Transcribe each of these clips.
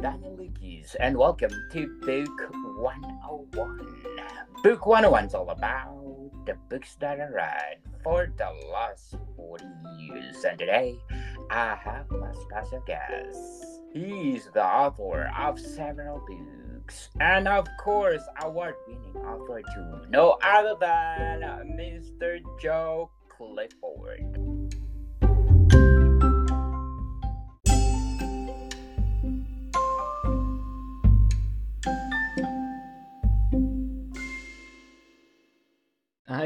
Daniel Lucas, and welcome to Book 101. Book 101 is all about the books that I read for the last 40 years. And today, I have my special guest. He is the author of several books, and of course, award-winning author too. No other than Mr. Joe Clifford.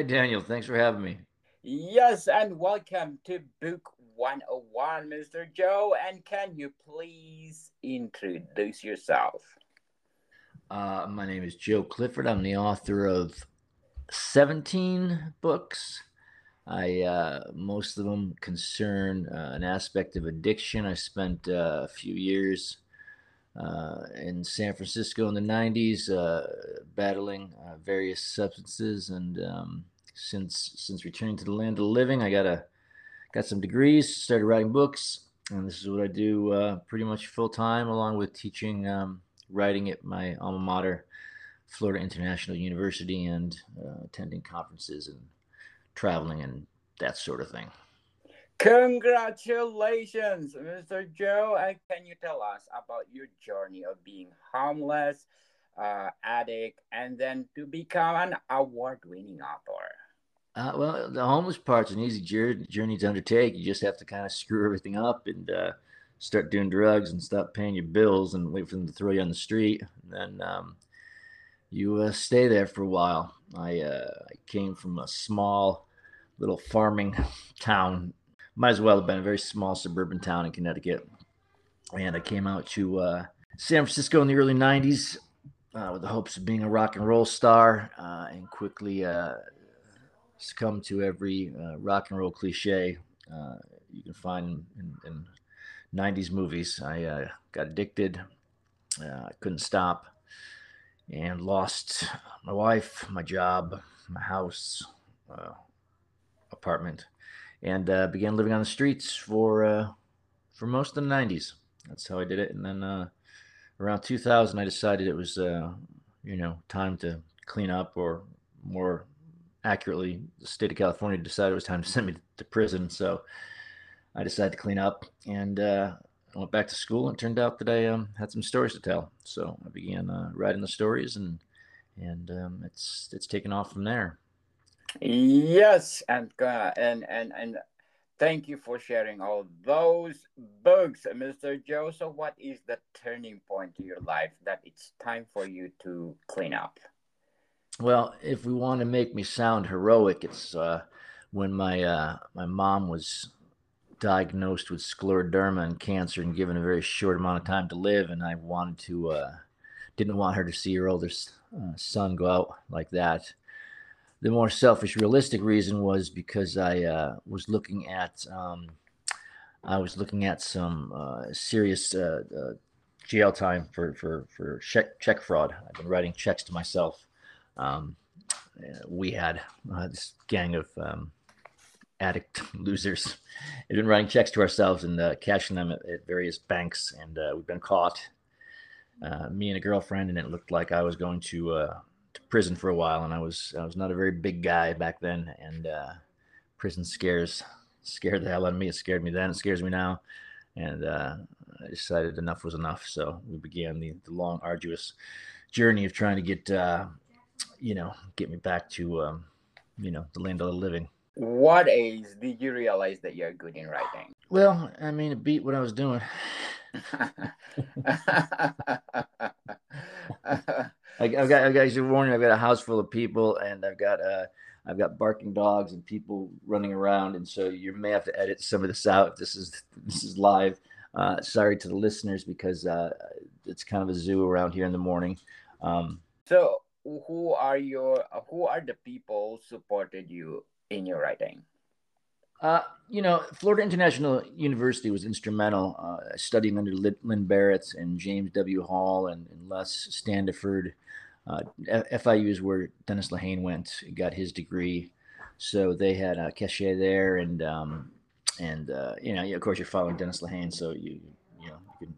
Hi, Daniel. Thanks for having me. Yes, and welcome to Book 101, Mr. Joe. And can you please introduce yourself? Uh, my name is Joe Clifford. I'm the author of 17 books. I uh, most of them concern uh, an aspect of addiction. I spent uh, a few years uh, in San Francisco in the 90s, uh, battling uh, various substances, and um, since since returning to the land of the living, I got a got some degrees, started writing books, and this is what I do uh, pretty much full time, along with teaching um, writing at my alma mater, Florida International University, and uh, attending conferences and traveling and that sort of thing. Congratulations, Mr. Joe. And can you tell us about your journey of being homeless, uh, addict, and then to become an award-winning author? Uh, well, the homeless part's an easy journey to undertake. You just have to kind of screw everything up and uh, start doing drugs and stop paying your bills and wait for them to throw you on the street. And then um, you uh, stay there for a while. I, uh, I came from a small little farming town might as well have been a very small suburban town in Connecticut. And I came out to uh, San Francisco in the early 90s uh, with the hopes of being a rock and roll star uh, and quickly uh, succumbed to every uh, rock and roll cliche uh, you can find in, in 90s movies. I got addicted, I couldn't stop, and lost my wife, my job, my house, apartment and uh, began living on the streets for uh, for most of the 90s. That's how I did it. And then uh, around 2000, I decided it was uh, you know time to clean up, or more accurately, the state of California decided it was time to send me to prison. So I decided to clean up and. Uh, I went back to school and it turned out that I um, had some stories to tell. So I began uh, writing the stories and and um, it's it's taken off from there. Yes, and uh, and and and thank you for sharing all those books, Mr. Joe. So, what is the turning point in your life that it's time for you to clean up? Well, if we want to make me sound heroic, it's uh, when my uh, my mom was diagnosed with scleroderma and cancer and given a very short amount of time to live, and I wanted to uh, didn't want her to see her oldest uh, son go out like that the more selfish, realistic reason was because I uh, was looking at um, I was looking at some uh, serious uh, uh jail time for for for check check fraud. I've been writing checks to myself. Um, we had uh, this gang of um, addict losers. Had been writing checks to ourselves and uh, cashing them at, at, various banks, and we've been caught. me and a girlfriend, and it looked like I was going to to prison for a while, and I was I was not a very big guy back then, and uh, prison scares scared the hell out of me. It scared me then. It scares me now, and uh, I decided enough was enough. So we began the, the long, arduous journey of trying to get uh, you know get me back to um, you know the land of the living. What age did you realize that you're good in writing? Well, I mean, it beat what I was doing. I've got, I've got, I you, I've got a house full of people, and I've got, uh, I've got barking dogs and people running around, and so you may have to edit some of this out. This is this is live. Uh, sorry to the listeners because uh, it's kind of a zoo around here in the morning. Um, so, who are your who are the people supported you in your writing? Uh, you know, Florida International University was instrumental uh, studying under Lynn Barrett and James W. Hall and, and Les Standiford. Uh, FIU is where Dennis Lehane went, got his degree. So they had a cachet there, and um, and uh, you know, of course, you're following Dennis Lehane, so you you know you can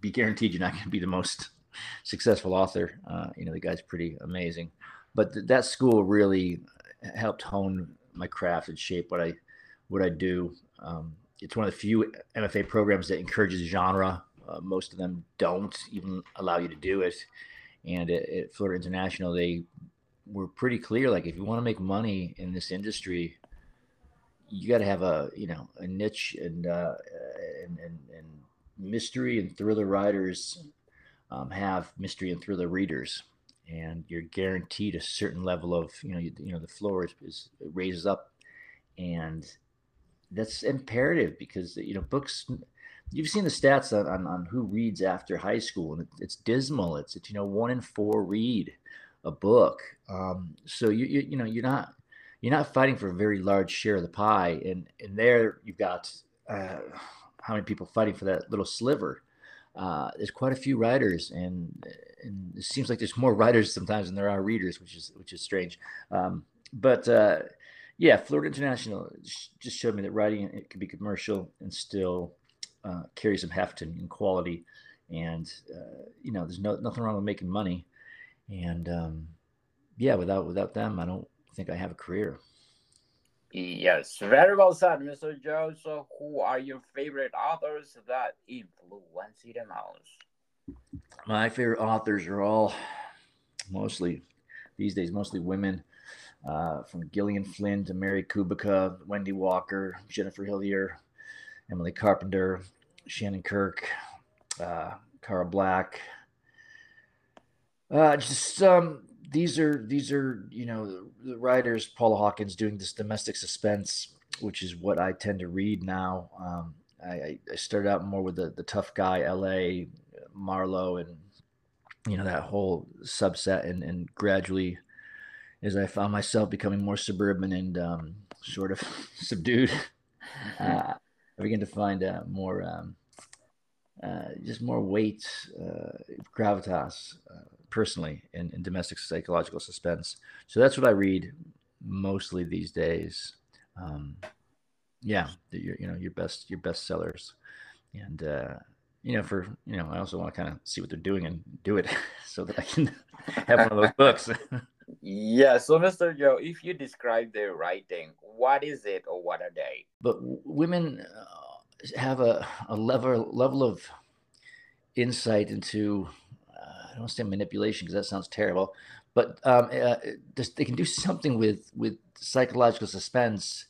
be guaranteed you're not going to be the most successful author. Uh, you know, the guy's pretty amazing. But th- that school really helped hone my craft and shape what I what I do. Um, it's one of the few MFA programs that encourages genre. Uh, most of them don't even allow you to do it. And at, at Florida International, they were pretty clear. Like, if you want to make money in this industry, you got to have a you know a niche and uh, and, and, and mystery and thriller writers um, have mystery and thriller readers, and you're guaranteed a certain level of you know you, you know the floor is, is raises up, and that's imperative because you know books. You've seen the stats on, on, on who reads after high school, and it, it's dismal. It's, it's you know one in four read a book. Um, so you, you you know you're not you're not fighting for a very large share of the pie, and and there you've got uh, how many people fighting for that little sliver. Uh, there's quite a few writers, and and it seems like there's more writers sometimes than there are readers, which is which is strange. Um, but uh, yeah, Florida International just showed me that writing it could be commercial and still uh, carry some heft and, and quality. And uh, you know, there's no nothing wrong with making money. And um, yeah, without without them, I don't think I have a career. Yes, very well said, Mr. Joe. So, who are your favorite authors that influence you the most? My favorite authors are all mostly these days, mostly women. Uh, from Gillian Flynn to Mary Kubica, Wendy Walker, Jennifer Hillier, Emily Carpenter, Shannon Kirk, uh, Cara Black. Uh, just um, these are these are you know the writers Paula Hawkins doing this domestic suspense, which is what I tend to read now. Um, I, I started out more with the the tough guy L.A. Marlowe and you know that whole subset, and and gradually as I found myself becoming more suburban and um, sort of subdued, uh, I began to find uh, more um, uh, just more weight, uh, gravitas uh, personally in, in, domestic psychological suspense. So that's what I read mostly these days. Um, yeah, your you know your best your best sellers, and uh, you know for you know I also want to kind of see what they're doing and do it so that I can have one of those books. yeah. So, Mr. Joe, if you describe their writing, what is it or what are they? But women have a, a level level of insight into I don't say manipulation because that sounds terrible, but um, uh, just, they can do something with with psychological suspense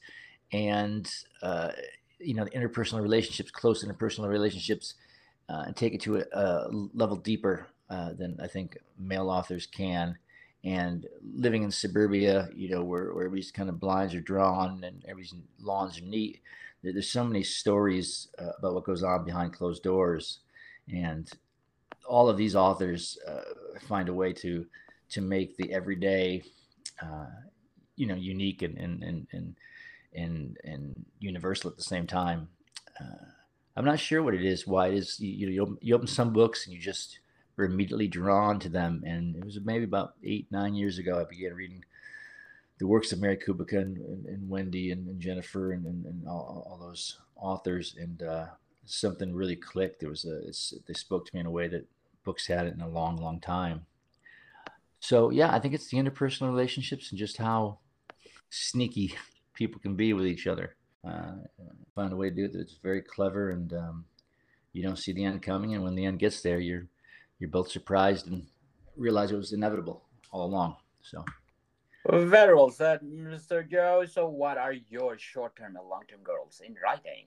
and uh, you know the interpersonal relationships, close interpersonal relationships, uh, and take it to a, a level deeper uh, than I think male authors can. And living in suburbia, you know, where, where everybody's kind of blinds are drawn and everybody's lawns are neat. There's so many stories uh, about what goes on behind closed doors, and all of these authors uh, find a way to to make the everyday, uh, you know, unique and and and and and, and universal at the same time. Uh, I'm not sure what it is. Why it is you you, you open some books and you just are immediately drawn to them. And it was maybe about eight nine years ago I began reading the works of Mary Kubica and, and, and Wendy and, and Jennifer and, and, all, all, those authors and uh, something really clicked. There was a they spoke to me in a way that books hadn't in a long, long time. So yeah, I think it's the interpersonal relationships and just how sneaky people can be with each other. Uh, find a way to do it that's very clever and um, you don't see the end coming. And when the end gets there, you're you're both surprised and realize it was inevitable all along. So. Very well said, Mr. Joe. So, what are your short-term and long-term goals in writing?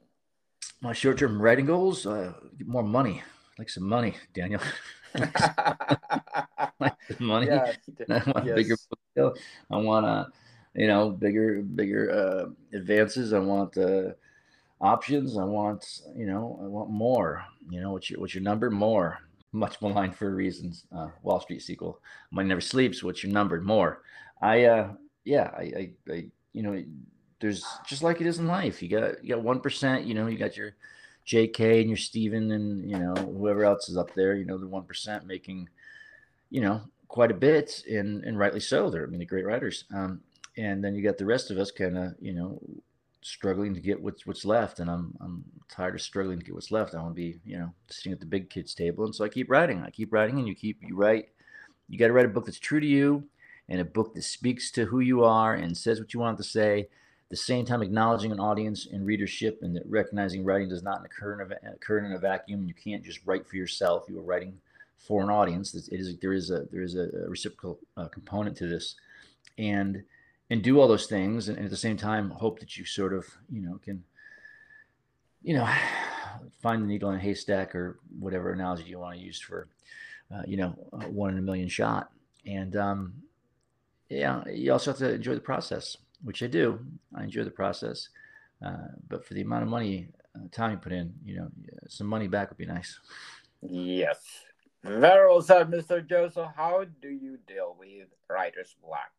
My short-term writing goals: uh, get more money like some money, Daniel. like some money. Yeah, I want yes. bigger I want uh, you know, bigger, bigger uh, advances. I want uh, options. I want, you know, I want more. You know, what's your what's your number? More. Much maligned for reasons. Uh, Wall Street sequel. Money never sleeps. What's your number? More. I uh, yeah, I, I, I you know, there's just like it is in life. You got you got one percent. You know, you got your J.K. and your Steven and you know whoever else is up there. You know the one percent making, you know, quite a bit, and and rightly so. They're I mean, the great writers. Um, and then you got the rest of us kind of you know struggling to get what's what's left. And I'm I'm tired of struggling to get what's left. I want to be, you know, sitting at the big kids table. And so I keep writing. I keep writing, and you keep you write. You got to write a book that's true to you, and a book that speaks to who you are and says what you want to say. At the same time, acknowledging an audience and readership, and that recognizing writing does not occur in a, occur in a vacuum. You can't just write for yourself. You are writing for an audience. It is there is a there is a reciprocal uh, component to this, and and do all those things, and, and at the same time hope that you sort of you know can you know, find the needle in a haystack or whatever analogy you want to use for, uh, you know, one in a million shot. And um, yeah, you also have to enjoy the process, which I do. I enjoy the process, uh, but for the amount of money, uh, time you put in, you know, some money back would be nice. Yes. Very well said, Mr. Joseph. How do you deal with writer's block?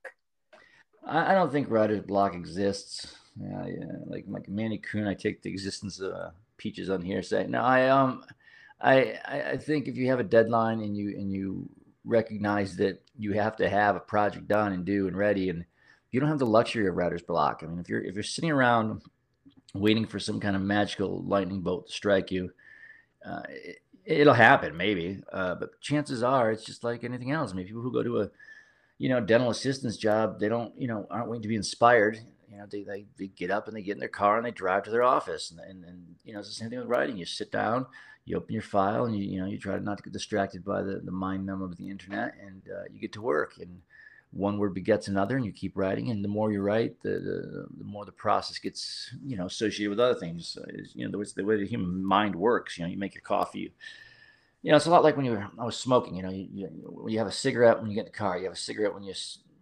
I, I don't think writer's block exists. Yeah, yeah. Like like Manny Kuhn, I take the existence of uh, peaches on here. Say no, I um, I I think if you have a deadline and you and you recognize that you have to have a project done and do and ready, and you don't have the luxury of writer's block. I mean, if you're if you're sitting around waiting for some kind of magical lightning bolt to strike you, uh, it, will happen maybe, uh, but chances are it's just like anything else. I mean, people who go to a you know dental assistance job, they don't you know aren't waiting to be inspired you know, they, they, they get up and they get in their car and they drive to their office. And, and, and, you know, it's the same thing with writing. You sit down, you open your file and you, you know, you try to not to get distracted by the, the mind numb of the internet and uh, you get to work and one word begets another and you keep writing. And the more you write, the, the, the more the process gets, you know, associated with other things. Uh, you know, the way, the way the human mind works, you know, you make your coffee, you, you know, it's a lot like when you were, I was smoking, you know, you, you, you have a cigarette when you get in the car, you have a cigarette when you,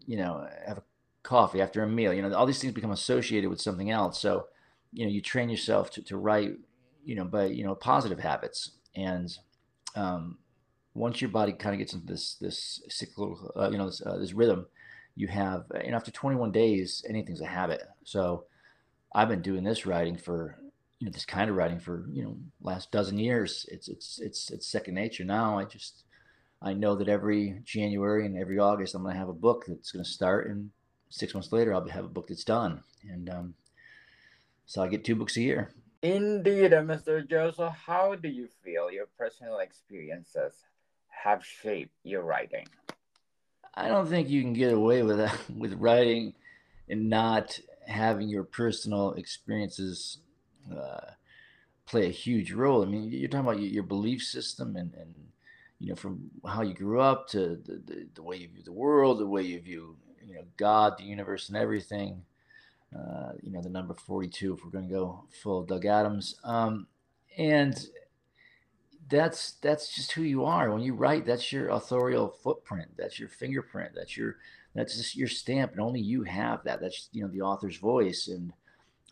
you know, have a coffee after a meal. You know, all these things become associated with something else. So, you know, you train yourself to, to write, you know, by, you know, positive habits. And um, once your body kind of gets into this, this cyclical, uh, you know, this, uh, this rhythm, you have, and after 21 days, anything's a habit. So I've been doing this writing for, you know, this kind of writing for, you know, last dozen years. It's, it's, it's, it's second nature now. I just, I know that every January and every August, I'm going to have a book that's going to start and six months later, I'll have a book that's done. And um, so I get two books a year. Indeed, Mr. Joseph, how do you feel your personal experiences have shaped your writing? I don't think you can get away with that, with writing and not having your personal experiences uh, play a huge role. I mean, you're talking about your belief system and, and you know, from how you grew up to the, the, the way you view the world, the way you view you know God, the universe, and everything. Uh, you know the number 42 if we're going to go full Doug Adams. Um, and that's that's just who you are. When you write, that's your authorial footprint. That's your fingerprint. That's your that's just your stamp, and only you have that. That's you know the author's voice, and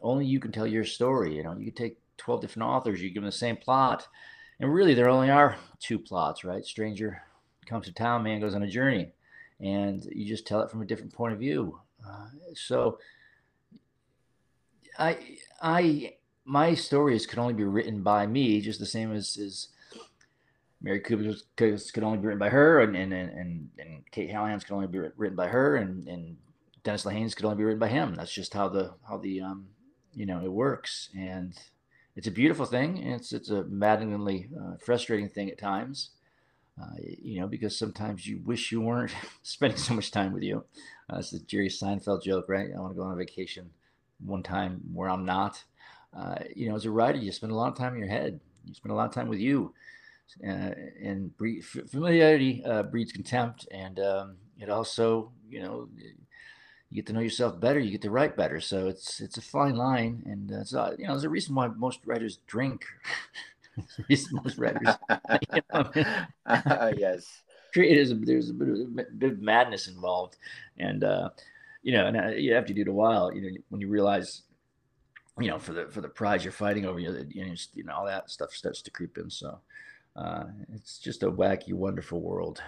only you can tell your story. You know, you can take 12 different authors, you give them the same plot, and really there only are two plots, right? Stranger comes to town, man goes on a journey and you just tell it from a different point of view. Uh, so I, I, my stories could only be written by me, just the same as, as Mary Kubica's could only be written by her, and and and, and Kate Hallahan's could only be written by her, and and Dennis Lehane's could only be written by him. That's just how the how the um you know it works, and it's a beautiful thing. And it's it's a maddeningly uh, frustrating thing at times. Uh, you know, because sometimes you wish you weren't spending so much time with you. Uh, it's the Jerry Seinfeld joke, right? I want to go on a vacation one time where I'm not. Uh, you know, as a writer, you spend a lot of time in your head. You spend a lot of time with you, uh, and familiarity uh, breeds contempt, and um, it also, you know, you get to know yourself better. You get to write better. So it's it's a fine line, and it's uh, you know, there's a reason why most writers drink. most writers. you know, uh, yes. Creators, there's a bit of, bit of madness involved, and uh, you know, and uh, you have to do it a while. You know, when you realize, you know, for the for the prize you're fighting over, you know, you know all that stuff starts to creep in. So uh, it's just a wacky, wonderful world.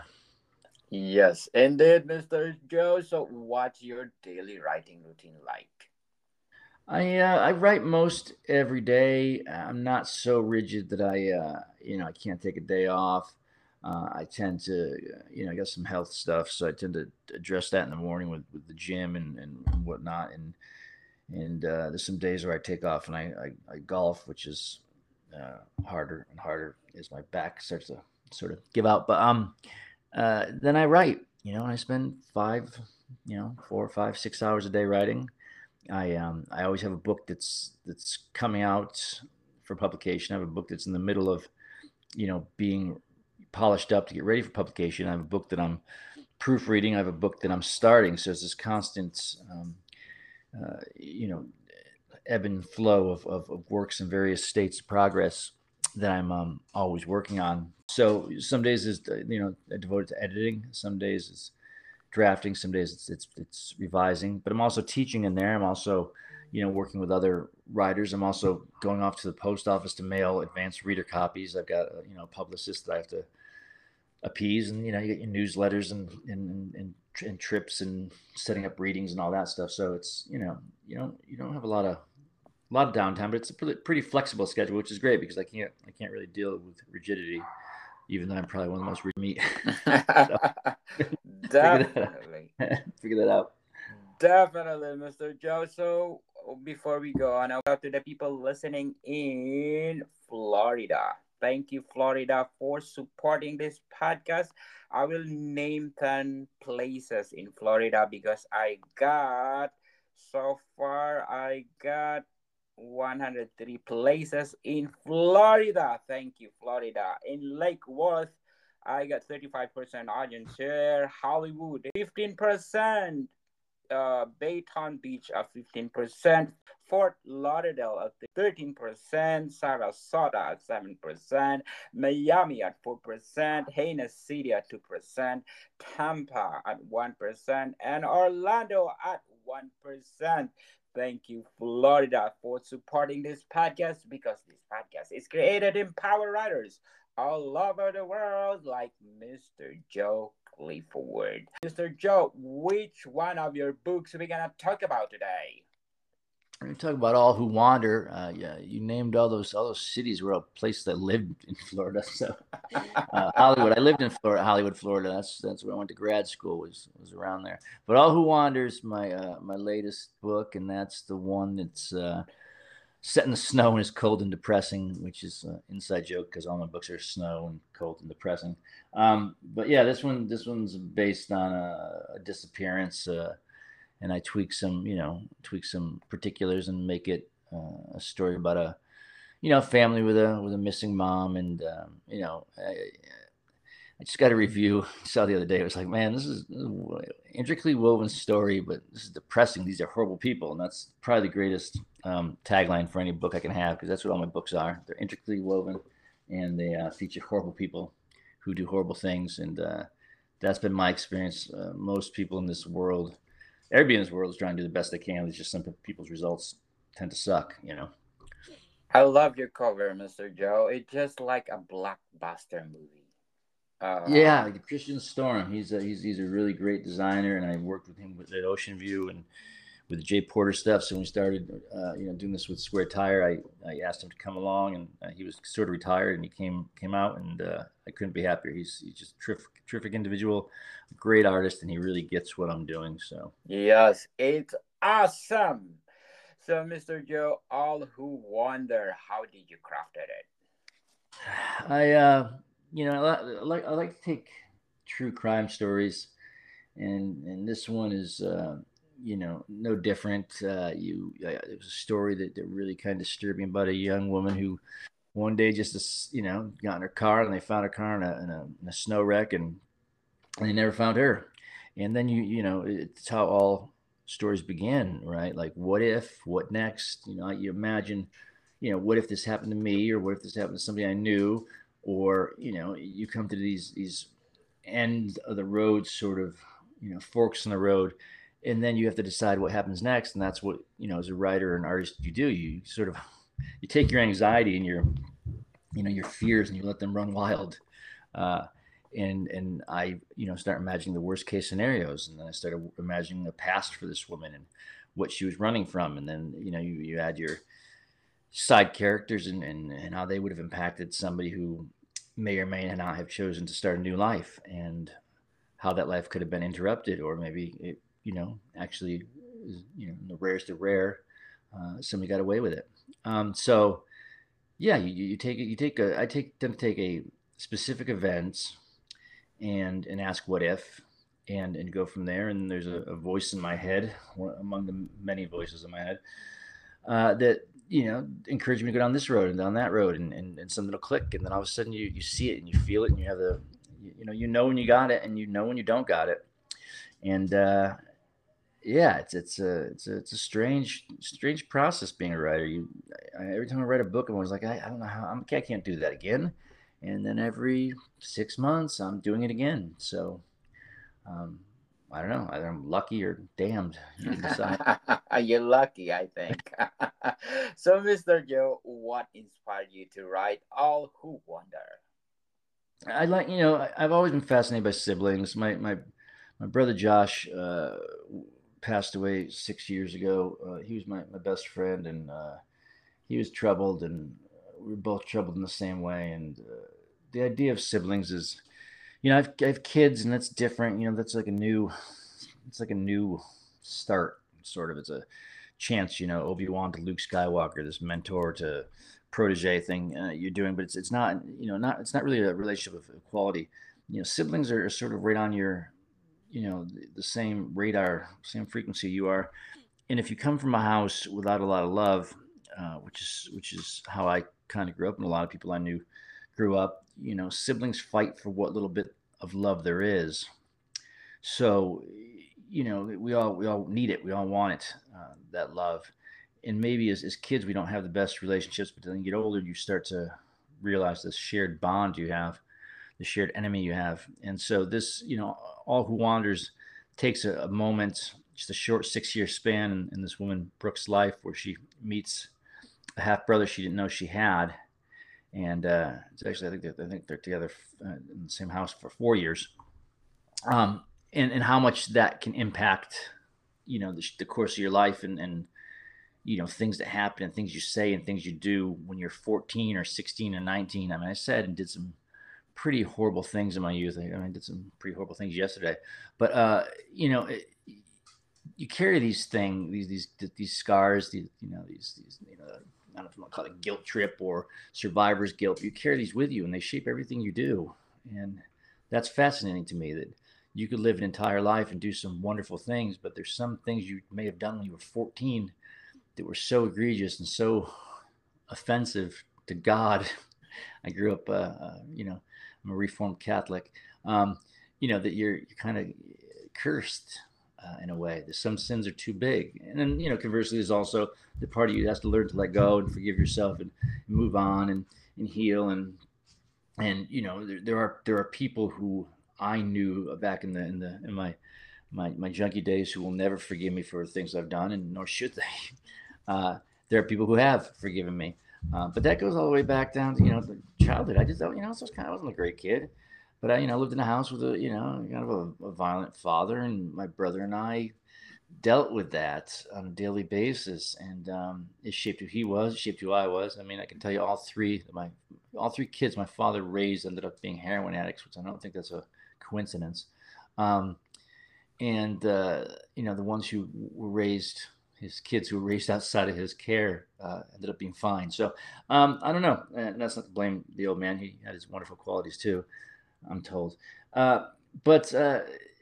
Yes, indeed, Mr. Joe. So, what's your daily writing routine like? I uh, I write most every day. I'm not so rigid that I uh, you know I can't take a day off. Uh, I tend to you know I got some health stuff, so I tend to address that in the morning with, with the gym and, and whatnot. And and uh, there's some days where I take off and I, I, I golf, which is uh, harder and harder as my back starts to sort of give out. But um, uh, then I write, you know, and I spend five, you know, four, five, six hours a day writing. I um, I always have a book that's that's coming out for publication. I have a book that's in the middle of, you know, being polished up to get ready for publication. I have a book that I'm proofreading. I have a book that I'm starting. So it's this constant, um, uh, you know, ebb and flow of, of, of, works in various states of progress that I'm um, always working on. So some days is you know devoted to editing. Some days it's drafting. Some days it's it's it's revising. But I'm also teaching in there. I'm also you know working with other writers. I'm also going off to the post office to mail advanced reader copies. I've got you know a publicist that I have to appease, and you know you get your newsletters and and and, and trips and setting up readings and all that stuff. So it's you know you don't you don't have a lot of a lot of downtime, but it's a pretty, pretty flexible schedule, which is great because I can't I can't really deal with rigidity, even though I'm probably one of the most meat. Definitely. Figure that out. Definitely, Mr. Joe. So before we go on, out to the people listening in Florida. Thank you, Florida, for supporting this podcast. I will name 10 places in Florida because I got so far I got 103 places in Florida. Thank you, Florida. In Lake Worth, I got 35% audience share. Hollywood, 15%. Uh, Beach at 15%. Fort Lauderdale at 13%. Sarasota at 7%. Miami at 4%. Haines City at 2%. Tampa at 1%. And Orlando at 1%. Thank you, Florida, for supporting this podcast because this podcast is created in power writers all over the world, like Mr. Joe Clifford. Mr. Joe, which one of your books are we gonna talk about today? We're going to talk about all who wander. Uh, yeah, you named all those all those cities were a place that lived in Florida. So uh, Hollywood, I lived in Florida, Hollywood, Florida. That's that's where I went to grad school. Was was around there. But all who wanders, my uh, my latest book, and that's the one that's uh, set in the snow and is cold and depressing, which is an inside joke because all my books are snow and cold and depressing. Um, but yeah, this one this one's based on a, a disappearance. Uh, and I tweak some, you know, tweak some particulars and make it uh, a story about a, you know, family with a with a missing mom, and um, you know, I, I just got a review. Saw the other day. It was like, man, this is intricately woven story, but this is depressing. These are horrible people, and that's probably the greatest um, tagline for any book I can have because that's what all my books are. They're intricately woven, and they uh, feature horrible people who do horrible things, and uh, that's been my experience. Uh, most people in this world everybody in this world is trying to do the best they can. It's just some people's results tend to suck, you know. I love your cover, Mr. Joe. It's just like a blockbuster movie. Uh, yeah, Christian Storm. He's a he's he's a really great designer, and I worked with him with at Oceanview and with the Jay Porter stuff. So when we started, uh, you know, doing this with Square Tire, I, I asked him to come along, and uh, he was sort of retired, and he came came out, and uh, I couldn't be happier. He's he's just terrific, terrific individual, great artist, and he really gets what I'm doing. So yes, it's awesome. So, Mr. Joe, all who wonder how did you craft it? I, uh, you know, I like I like to take true crime stories, and and this one is. Uh, you know, no different. Uh, you, uh, it was a story that, that really kind of disturbed me about a young woman who one day just, you know, got in her car and they found her car in a, in a, in a snow wreck and they never found her. And then you, you know, it's how all stories begin, right? Like, what if, what next? You know, you imagine, you know, what if this happened to me or what if this happened to somebody I knew? Or, you know, you come to these, these end of the road sort of, you know, forks in the road and then you have to decide what happens next and that's what you know as a writer and artist you do. You sort of you take your anxiety and your you know your fears and you let them run wild. Uh, and and i you know start imagining the worst case scenarios and then i started imagining the past for this woman and what she was running from and then you know you, you add your side characters and, and and how they would have impacted somebody who may or may not have chosen to start a new life and how that life could have been interrupted or maybe it you know, actually, you know, the rarest of rare, uh, somebody got away with it. Um, so, yeah, you, you take it. You take a. I take them to take a specific events and and ask what if, and and go from there. And there's a, a voice in my head, among the many voices in my head, uh, that you know encourage me to go down this road and down that road, and, and and something will click, and then all of a sudden you you see it and you feel it, and you have the you know you know when you got it, and you know when you don't got it, and uh, yeah, it's it's a it's a it's a strange strange process being a writer. You I, every time I write a book, I'm always like, I, I don't know how I'm, I can't do that again. And then every six months, I'm doing it again. So um, I don't know. Either I'm lucky or damned. You You're lucky, I think. so, Mr. Joe, what inspired you to write All Who Wander? I like, you know, I, have always been fascinated by siblings. My my my brother Josh. Uh, passed away six years ago. Uh, he was my, my best friend, and uh, he was troubled, and we were both troubled in the same way. And uh, the idea of siblings is, you know, I've, I have kids, and that's different. You know, that's like a new, it's like a new start, sort of. It's a chance, you know, Obi Wan to Luke Skywalker, this mentor to protege thing uh, you're doing, but it's it's not, you know, not it's not really a relationship of equality. You know, siblings are sort of right on your you know the, the same radar, same frequency you are. And if you come from a house without a lot of love, uh, which is which is how I kind of grew up, and a lot of people I knew grew up. You know, siblings fight for what little bit of love there is. So, you know, we all we all need it. We all want it, uh, that love. And maybe as, as kids, we don't have the best relationships, but then you get older, you start to realize this shared bond you have the shared enemy you have. And so this, you know, all who wanders takes a, a moment, just a short six year span in, in, this woman Brooke's life where she meets a half brother she didn't know she had. And uh, it's actually, I think, they're, I think they're together uh, in the same house for four years. Um, and, and how much that can impact, you know, the, the course of your life and, and, you know, things that happen and things you say and things you do when you're 14 or 16 and 19. I mean, I said and did some pretty horrible things in my youth. I, mean, I did some pretty horrible things yesterday, but uh, you know, it, you carry these things, these these these scars, these you know these these you know. I don't know if you want to call it a guilt trip or survivor's guilt. You carry these with you, and they shape everything you do. And that's fascinating to me that you could live an entire life and do some wonderful things, but there's some things you may have done when you were 14 that were so egregious and so offensive to God. I grew up, uh, uh, you know, I'm a Reformed Catholic. Um, you know that you're you're kind of cursed uh, in a way. That some sins are too big, and then you know conversely, there's also the part of you that has to learn to let go and forgive yourself and, and move on and and heal and and you know there, there are there are people who I knew back in the in the in my my my junkie days who will never forgive me for things I've done, and nor should they. Uh, there are people who have forgiven me, uh, but that goes all the way back down to you know childhood. I just you know I was kind of I wasn't a great kid, but I you know lived in a house with a you know kind of a, a violent father, and my brother and I dealt with that on a daily basis, and um, it shaped who he was, shaped who I was. I mean, I can tell you all three my all three kids my father raised ended up being heroin addicts, which I don't think that's a coincidence. Um, and uh, you know the ones who were raised his kids who were raised outside of his care uh, ended up being fine. So um, I don't know. And that's not to blame the old man. He had his wonderful qualities too, I'm told. Uh, but uh,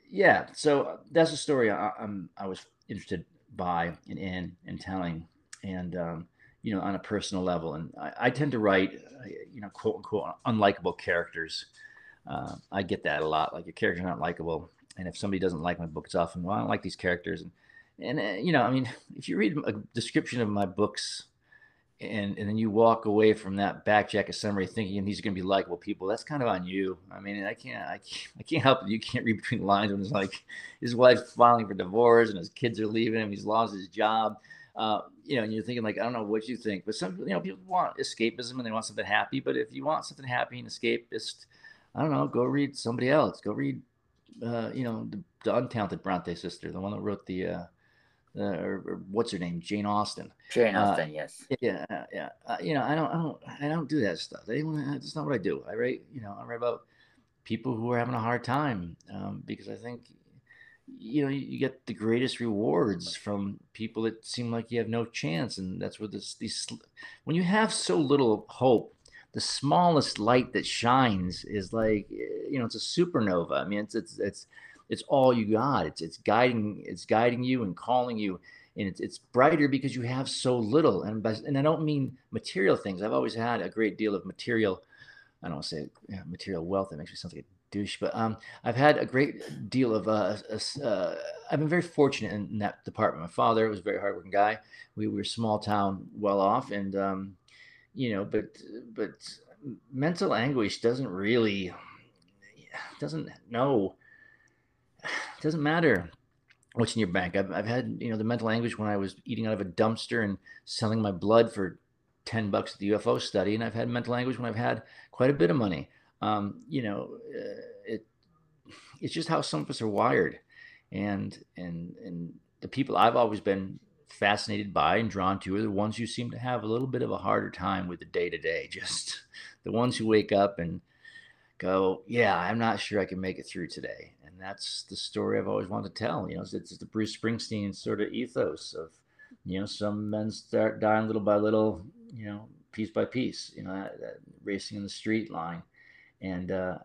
yeah, so that's a story I, am I was interested by and in and telling, and um, you know, on a personal level. And I, I, tend to write, you know, quote unquote, unlikable characters. Uh, I get that a lot. Like your character's not likable, and if somebody doesn't like my book, it's often well, I don't like these characters. And and uh, you know, I mean, if you read a description of my books, and and then you walk away from that back jacket summary thinking these are going to be likable people, that's kind of on you. I mean, I can't, I can't, I can't help it. You can't read between the lines when it's like his wife's filing for divorce and his kids are leaving him, he's lost his job. Uh, you know, and you're thinking like, I don't know what you think, but some, you know, people want escapism and they want something happy. But if you want something happy and escapist, I don't know, go read somebody else. Go read, uh, you know, the, the untalented Bronte sister, the one that wrote the. Uh, uh, or, or, what's her name, Jane Austen. Jane uh, Austen, uh, yes. Yeah, yeah. Uh, you know, I don't, I don't, I don't do that stuff. That's not what I do. I write, you know, I write about people who are having a hard time um, because I think, you know you get the greatest rewards from people that seem like you have no chance and that's where this these when you have so little hope the smallest light that shines is like you know it's a supernova. I mean it's it's it's it's all you got. It's it's guiding it's guiding you and calling you and it's, it's brighter because you have so little. And by, and i don't mean material things. I've always had a great deal of material i don't say material wealth. That makes me sound like a douche, but um, I've had a great deal of uh, uh, I've been very fortunate in that department. My father was a very hardworking guy. We were small town, well off, and um, you know, but but mental anguish doesn't really doesn't know doesn't matter what's in your bank. I've, I've had you know the mental anguish when I was eating out of a dumpster and selling my blood for 10 bucks at the UFO study. And I've had mental anguish when I've had quite a bit of money um, you know, uh, it it's just how some of us are wired, and and and the people I've always been fascinated by and drawn to are the ones who seem to have a little bit of a harder time with the day to day. Just the ones who wake up and go, "Yeah, I'm not sure I can make it through today." And that's the story I've always wanted to tell. You know, it's, it's the Bruce Springsteen sort of ethos of, you know, some men start dying little by little, you know, piece by piece. You know, that, that racing in the street line and uh,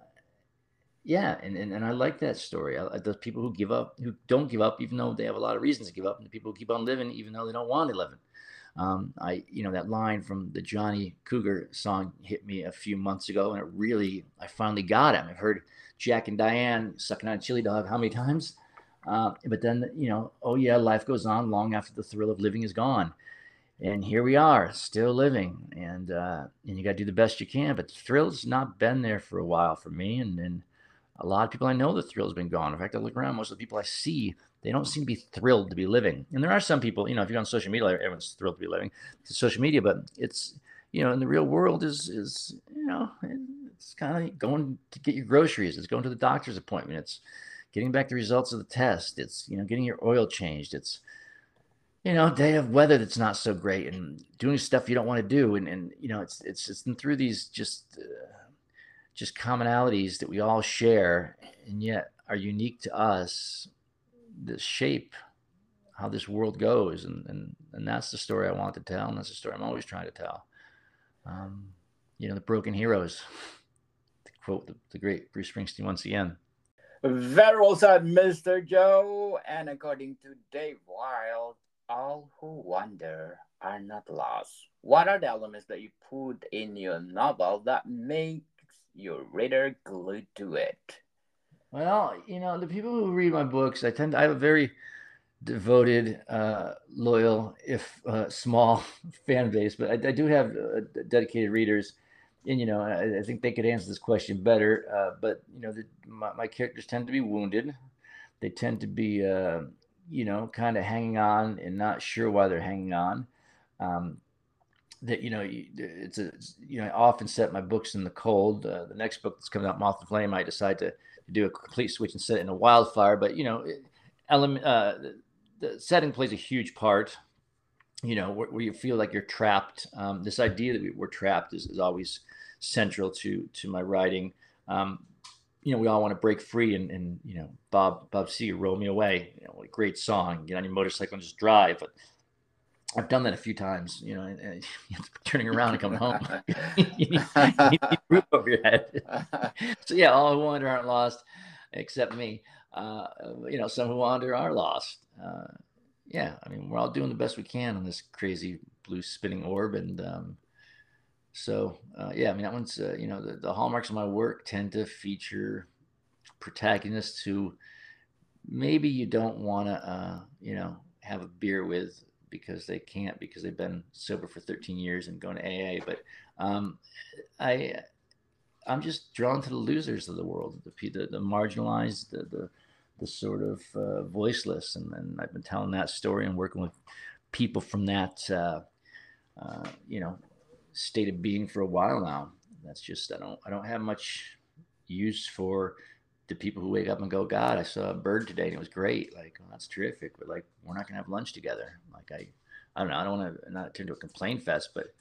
yeah, and, and and I like that story. I, those people who give up, who don't give up, even though they have a lot of reasons to give up, and the people who keep on living, even though they don't want to live. Um, I, you know, that line from the Johnny Cougar song hit me a few months ago, and it really, I finally got him. I've heard Jack and Diane sucking on a chili dog how many times? Uh, but then, you know, oh yeah, life goes on long after the thrill of living is gone and here we are still living and uh, and you got to do the best you can but the thrill's not been there for a while for me and and a lot of people i know the thrill's been gone in fact i look around most of the people i see they don't seem to be thrilled to be living and there are some people you know if you're on social media everyone's thrilled to be living it's social media but it's you know in the real world is is you know it's kind of going to get your groceries it's going to the doctor's appointment it's getting back the results of the test it's you know getting your oil changed it's you know, day of weather that's not so great and doing stuff you don't want to do. And, and you know, it's, it's just through these just, uh, just commonalities that we all share and yet are unique to us that shape how this world goes. And, and, and that's the story I want to tell. And that's the story I'm always trying to tell. Um, you know, the broken heroes, to quote the, the great Bruce Springsteen once again. Very well said, Mr. Joe. And according to Dave Wild, all who wander are not lost. What are the elements that you put in your novel that makes your reader glued to it? Well, you know, the people who read my books, I tend to, I have a very devoted, uh, loyal, if uh, small fan base, but I, I do have uh, dedicated readers. And, you know, I, I, think they could answer this question better. Uh, but, you know, the, my, my, characters tend to be wounded. They tend to be uh, you know, kind of hanging on and not sure why they're hanging on. Um, that you know, it's a you know, I often set my books in the cold. Uh, the next book that's coming out, Moth and Flame, I decide to, to do a complete switch and set it in a wildfire. But you know, element uh, the setting plays a huge part. You know, where, where you feel like you're trapped. Um, this idea that we, are trapped is, is always central to to my writing. Um, you know, we all want to break free and, and you know, Bob, Bob Seger, roll me away, you know, a great song, get on your motorcycle and just drive. But I've done that a few times, you know, turning around and coming home, you, need, you need roof over your head. so yeah, all who wander aren't lost except me. Uh, you know, some who wander are lost. Uh, yeah, I mean, we're all doing the best we can on this crazy blue spinning orb. And, um, so uh, yeah, I mean that one's uh, you know the, the hallmarks of my work tend to feature protagonists who maybe you don't want to uh, you know have a beer with because they can't because they've been sober for 13 years and going to AA. But um, I I'm just drawn to the losers of the world, the the, the marginalized, the, the the sort of uh, voiceless, and, and I've been telling that story and working with people from that uh, uh, you know state of being for a while now. That's just I don't I don't have much use for the people who wake up and go, God, I saw a bird today and it was great. Like, well, that's terrific, but like we're not gonna have lunch together. Like I I don't know, I don't want to not turn to a complaint fest, but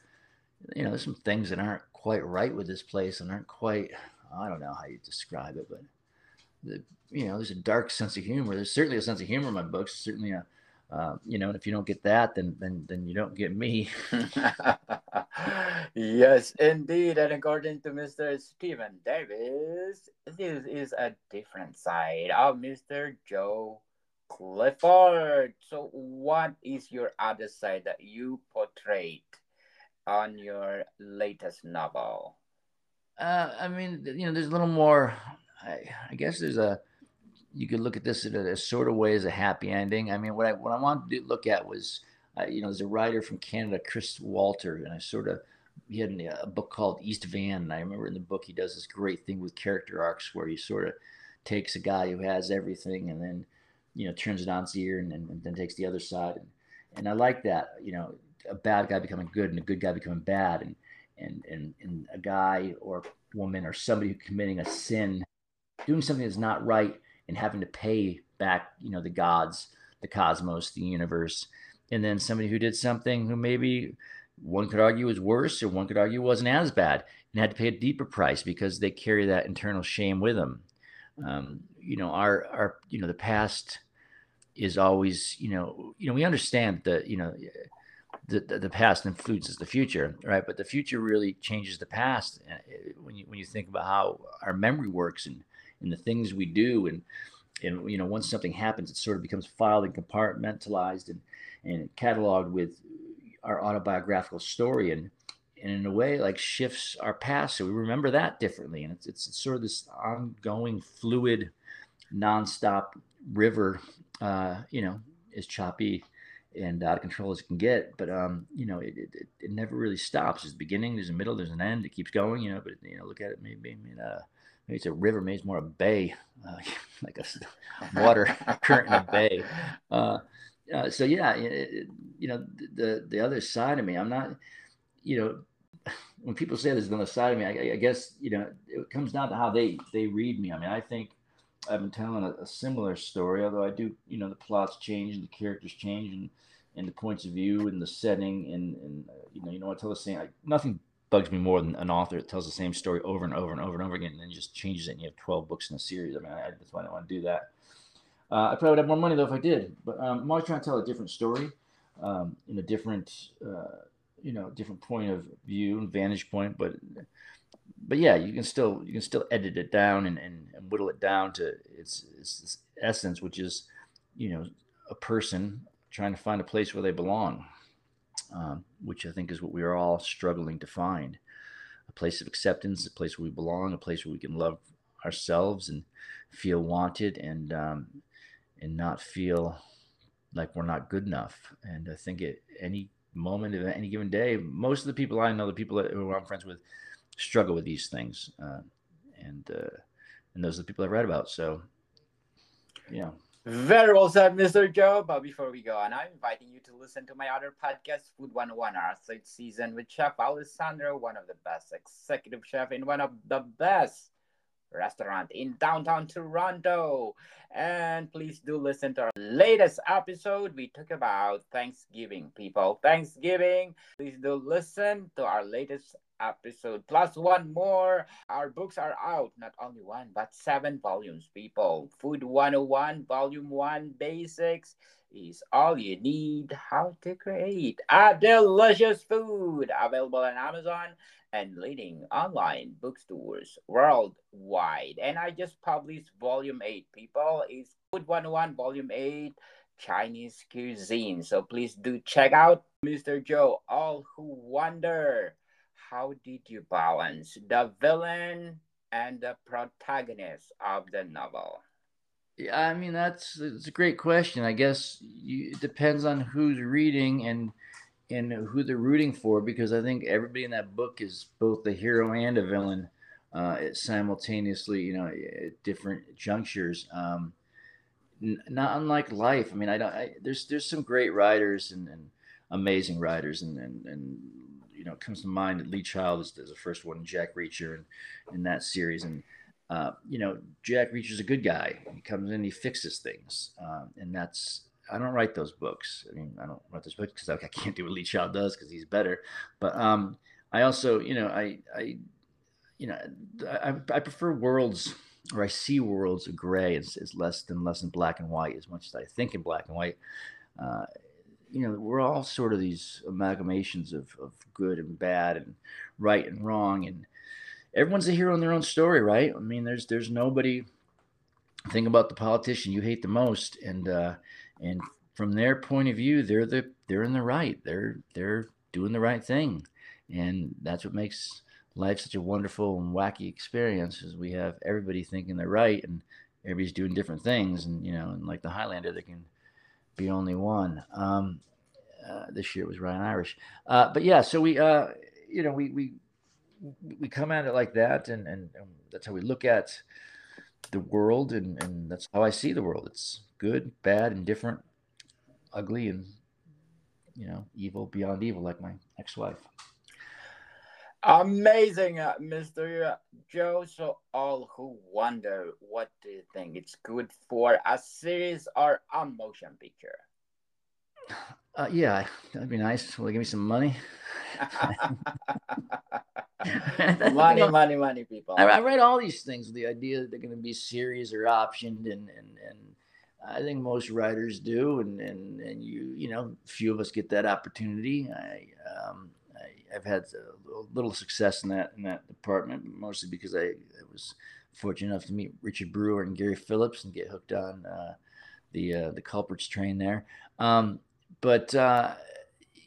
you know, there's some things that aren't quite right with this place and aren't quite I don't know how you describe it, but the, you know, there's a dark sense of humor. There's certainly a sense of humor in my books. Certainly a, uh, you know, and if you don't get that, then then then you don't get me. yes, indeed. And according to Mr. Stephen Davis, this is a different side of Mr. Joe Clifford. So, what is your other side that you portrayed on your latest novel? Uh, I mean, you know, there's a little more. I, I guess there's a. You could look at this in a, sort of way as a happy ending. I mean, what I what I wanted to look at was, uh, you know, there's a writer from Canada, Chris Walter, and I sort of he had a book called East Van, and I remember in the book he does this great thing with character arcs where he sort of takes a guy who has everything and then, you know, turns it on its ear and, and, and then takes the other side, and and I like that, you know, a bad guy becoming good and a good guy becoming bad, and and and, and a guy or woman or somebody committing a sin, doing something that's not right and having to pay back, you know, the gods, the cosmos, the universe, and then somebody who did something who maybe one could argue was worse or one could argue wasn't as bad and had to pay a deeper price because they carry that internal shame with them. Um, you know, our our you know the past is always you know you know we understand that you know the, the, the past influences the future, right? But the future really changes the past uh, when you when you think about how our memory works and and the things we do and and you know once something happens, it sort of becomes filed and compartmentalized and and cataloged with our autobiographical story and and in a way like shifts our past so we remember that differently and it's, it's, sort of this ongoing fluid nonstop river uh, you know as choppy and out of control as it can get. But um, you know, it, it, it never really stops. There's a beginning, there's a middle, there's an end. It keeps going, you know. But you know, look at it. Maybe, maybe, uh, maybe it's a river, maybe it's more a bay, uh, like a water current in a bay. Uh, uh, so yeah, it, you know, the the other side of me, I'm not, you know, when people say there's another side of me, I, I guess you know, it comes down to how they they read me. I mean, I think. I've been telling a, a, similar story, although I do, you know, the plots change and the characters change, and and the points of view and the setting and, and uh, you know you know I tell the same like nothing bugs me more than an author that tells the same story over and over and over and over again and then just changes it and you have 12 books in a series. I mean I, that's why I don't want to do that. Uh, I probably would have more money though if I did but um, I'm always trying to tell a different story um, in a different uh, you know different point of view and vantage point but but yeah you can still you can still edit it down and, and, and whittle it down to its, its essence which is you know a person trying to find a place where they belong, um, which I think is what we are all struggling to find a place of acceptance, a place where we belong, a place where we can love ourselves and feel wanted and um, and not feel like we're not good enough. And I think at any moment of any given day, most of the people I know, the people that, who I'm friends with, struggle with these things, uh, and uh, and those are the people I've read about. So, yeah. Very well said, Mr. Joe. But before we go on, I'm inviting you to listen to my other podcast, Food 101, our third season with Chef Alessandro, one of the best executive chef in one of the best restaurant in downtown Toronto. And please do listen to our latest episode. We talk about Thanksgiving, people. Thanksgiving. Please do listen to our latest episode plus one more. Our books are out, not only one, but seven volumes, people. Food 101, Volume 1 Basics is all you need how to create a delicious food available on Amazon and leading online bookstores worldwide. And I just published volume 8, people. Is Food 101 volume 8 Chinese cuisine. So please do check out Mr. Joe. All Who Wander how did you balance the villain and the protagonist of the novel? Yeah, I mean that's it's a great question. I guess you, it depends on who's reading and and who they're rooting for because I think everybody in that book is both the hero and a villain uh, simultaneously. You know, at different junctures. Um, n- not unlike life. I mean, I don't. I, there's there's some great writers and, and amazing writers and, and and you know comes to mind that Lee Child is, is the first one, Jack Reacher, in, in that series, and uh, you know Jack Reacher's a good guy. He comes in, he fixes things, uh, and that's I don't write those books. I mean, I don't write those books because I, I, can't do what Lee Child does because he's better. But um, I also, you know, I, I, you know, I, I prefer worlds or I see worlds of gray. It's less than less than black and white as much as I think in black and white. Uh, you know, we're all sort of these amalgamations of, of good and bad and right and wrong. And everyone's a hero in their own story, right? I mean, there's, there's nobody think about the politician you hate the most. And, uh, and from their point of view, they're the, they're in the right. They're, they're doing the right thing. And that's what makes life such a wonderful and wacky experience is we have everybody thinking they're right and everybody's doing different things. And, you know, and like the Highlander, they can, be only one. Um, uh, this year was Ryan Irish. Uh, but yeah, so we, uh, you know, we, we, we come at it like that. And, and, and that's how we look at the world. And, and that's how I see the world. It's good, bad, indifferent, ugly, and, you know, evil beyond evil, like my ex-wife. Amazing, uh, Mr. Joe. So, All Who Wander, what do you think? It's good for a series or a motion picture? Uh, yeah, that'd be nice. Will they give me some money? money, money, money, people. I, I, read all these things with the idea that they're going to be series or optioned, and and and I think most writers do, and and and you you know, few of us get that opportunity. I um, I've had a little success in that in that department, mostly because I, I, was fortunate enough to meet Richard Brewer and Gary Phillips and get hooked on uh, the uh, the culprits train there. Um, but uh,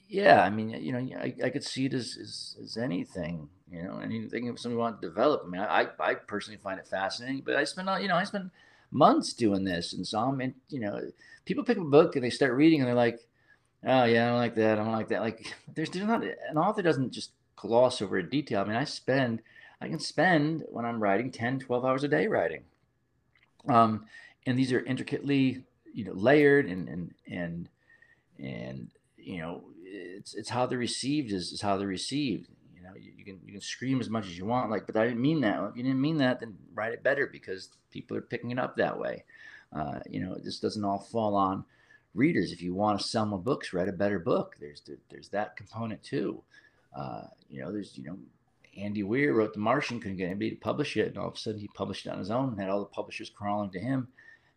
yeah, I mean, you know, I, I could see it as, as, as anything, you know, anything if somebody wanted to develop. I mean, I, I personally find it fascinating, but I spend, you know, I spend months doing this. And so I'm in, you know, people pick up a book and they start reading and they're like, oh yeah, I don't like that. I don't like that. Like there's, there's not an author doesn't just gloss over a detail. I mean, I spend, I can spend when I'm writing 10, 12 hours a day writing. Um, and these are intricately, you know, layered and, and, and, and, you know, it's, it's how they're received is, is how they're received. You know, you, you can, you can scream as much as you want, like, but I didn't mean that. If you didn't mean that, then write it better because people are picking it up that way. Uh, you know, this doesn't all fall on, readers. If you want to sell more books, write a better book. There's there's that component too. Uh, you know, there's you know, Andy Weir wrote The Martian, couldn't get anybody to publish it, and all of a sudden he published it on his own and had all the publishers crawling to him,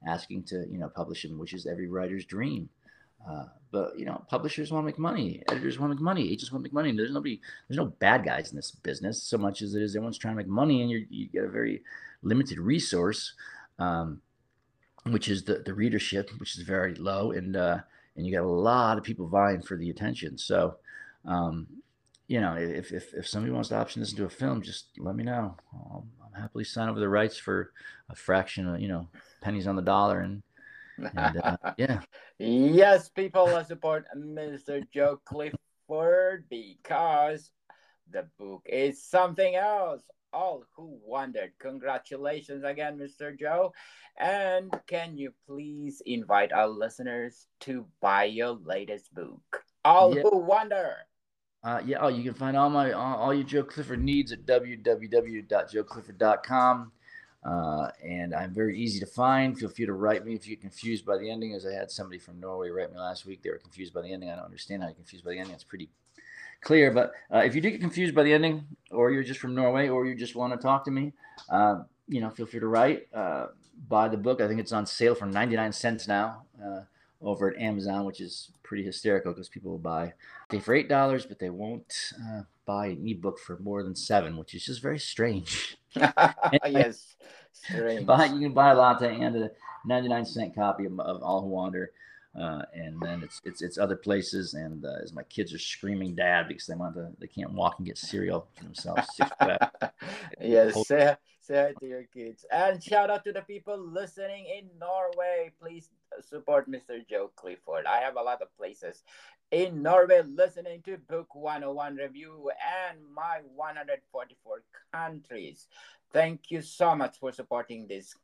asking to you know publish him, which is every writer's dream. Uh, but you know, publishers want to make money, editors want to make money, agents want to make money. There's nobody, there's no bad guys in this business so much as it is everyone's trying to make money, and you you get a very limited resource. Um, which is the, the readership, which is very low, and uh, and you got a lot of people vying for the attention. So, um, you know, if, if if somebody wants to option this into a film, just let me know. I'll, I'll happily sign over the rights for a fraction of you know pennies on the dollar, and, and uh, yeah. Yes, people support Mr. Joe Clifford because the book is something else all who wondered. Congratulations again, Mr. Joe. And can you please invite our listeners to buy your latest book, All yeah. Who Wander? Uh, yeah, oh, you can find all my all, all your Joe Clifford needs at www.joeclifford.com. Uh, and I'm very easy to find. Feel free to write me if you're confused by the ending, as I had somebody from Norway write me last week. They were confused by the ending. I don't understand how you're confused by the ending. It's pretty clear. But uh, if you do get confused by the ending, or you're just from Norway, or you just want to talk to me, uh, you know, feel free to write. Uh, buy the book. I think it's on sale for 99 cents now uh, over at Amazon, which is pretty hysterical because people will buy they for eight dollars, but they won't uh, buy an ebook for more than seven, which is just very strange. yes, strange. Buy, you can buy a latte and a 99 cent copy of, of All Who Wander uh, and then it's it's it's other places. And uh, as my kids are screaming "Dad" because they want to, they can't walk and get cereal for themselves. yes, say say hi to your kids, and shout out to the people listening in Norway. Please support Mr. Joe Clifford. I have a lot of places in Norway listening to Book 101 review and my 144 countries. Thank you so much for supporting this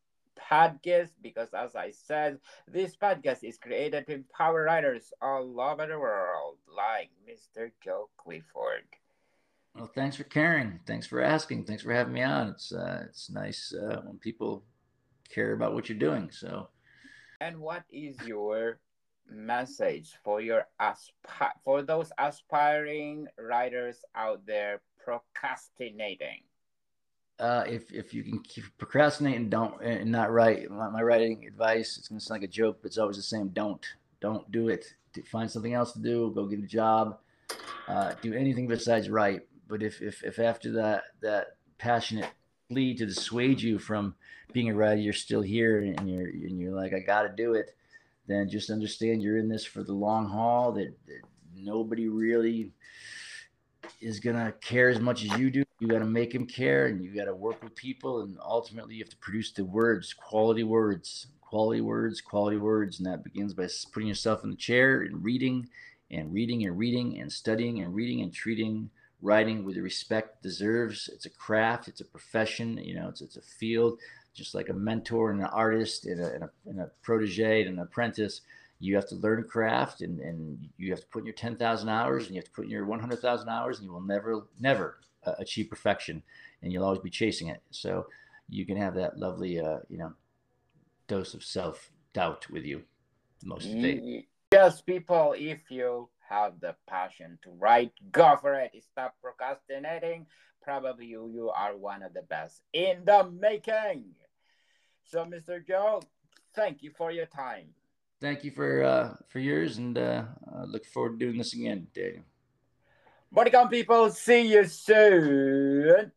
podcast because, as I said, this podcast is created to empower writers all over the world, like Mr. Joe Clifford. Well, thanks for caring. Thanks for asking. Thanks for having me on. It's uh, it's nice uh, when people care about what you're doing. So, and what is your message for your asp- for those aspiring writers out there procrastinating? Uh, if if you can keep procrastinating, don't and not write. My, my writing advice, it's gonna sound like a joke, but it's always the same. Don't don't do it. Find something else to do. Go get a job. Uh, do anything besides write. But if if if after that that passionate plea to dissuade you from being a writer, you're still here and you're and you're like, I got to do it. Then just understand you're in this for the long haul. That, that nobody really is gonna care as much as you do. You got to make him care, and you got to work with people, and ultimately you have to produce the words, quality words, quality words, quality words, and that begins by putting yourself in the chair and reading, and reading and reading and studying and reading and treating writing with the respect deserves. It's a craft, it's a profession, you know, it's it's a field, just like a mentor and an artist and a, and a, and a protege and an apprentice you have to learn craft and, and you have to put in your 10,000 hours and you have to put in your 100,000 hours and you will never, never uh, achieve perfection and you'll always be chasing it. So you can have that lovely, uh, you know, dose of self doubt with you most of the day. Yes, people, if you have the passion to write, go for it. Stop procrastinating. Probably you, you are one of the best in the making. So, Mr. Joe, thank you for your time thank you for uh, for yours, and uh, I look forward to doing this again, Daniel. Bodycon people, see you soon.